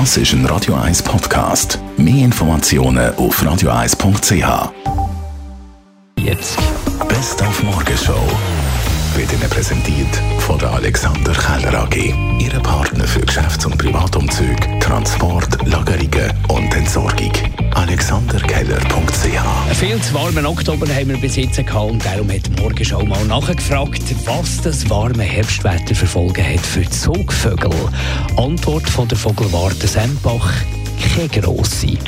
Das ist ein Radio 1 Podcast. Mehr Informationen auf radio1.ch. Jetzt. Best auf Morgenshow wird Ihnen präsentiert von der Alexander Keller AG. Ihre Partner viel zu warmen Oktober haben wir bis jetzt gehabt und darum hat die Morgenschau mal nachgefragt, was das warme Herbstwetter für Folgen hat für die Zugvögel. Antwort von der Vogelwarte Sempach keine grosse.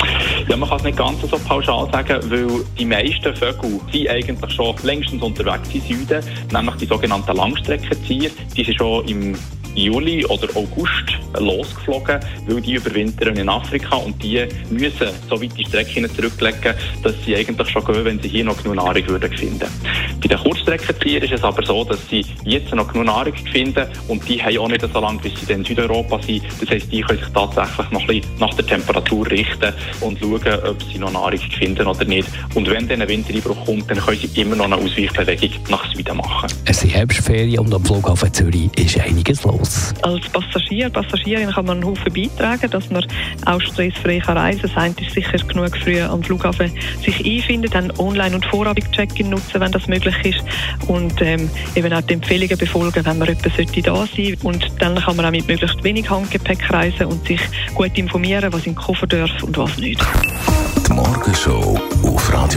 Ja, man kann es nicht ganz so pauschal sagen, weil die meisten Vögel sind eigentlich schon längstens unterwegs in Süden, nämlich die sogenannten Langstreckenzieher. Die sind schon im Juli oder August losgeflogen, weil die überwintern in Afrika und die müssen so weit die Strecke zurücklegen, dass sie eigentlich schon gehen, wenn sie hier noch genug Nahrung würden finden. Bei den Kurzstreckenziehern ist es aber so, dass sie jetzt noch genug Nahrung finden und die haben auch nicht so lange, bis sie in Südeuropa sind. Das heisst, die können sich tatsächlich noch ein bisschen nach der Temperatur richten und schauen, ob sie noch Nahrung finden oder nicht. Und wenn dann ein Wintereinbruch kommt, dann können sie immer noch eine Ausweichbewegung nach Süden machen. Es sind Herbstferien und am Flughafen Zürich ist einiges los. Als Passagier, Passagierin kann man einen Haufen beitragen, dass man auch stressfrei reisen kann. Das ist sicher genug früh am Flughafen sich einfinden, dann Online- und Vorabend-Check-In nutzen, wenn das möglich ist und ähm, eben auch die Empfehlungen befolgen, wenn man jemand sollte da sein und dann kann man auch mit möglichst wenig Handgepäck reisen und sich gut informieren, was in den Koffer darf und was nicht. Die Morgenshow auf Radio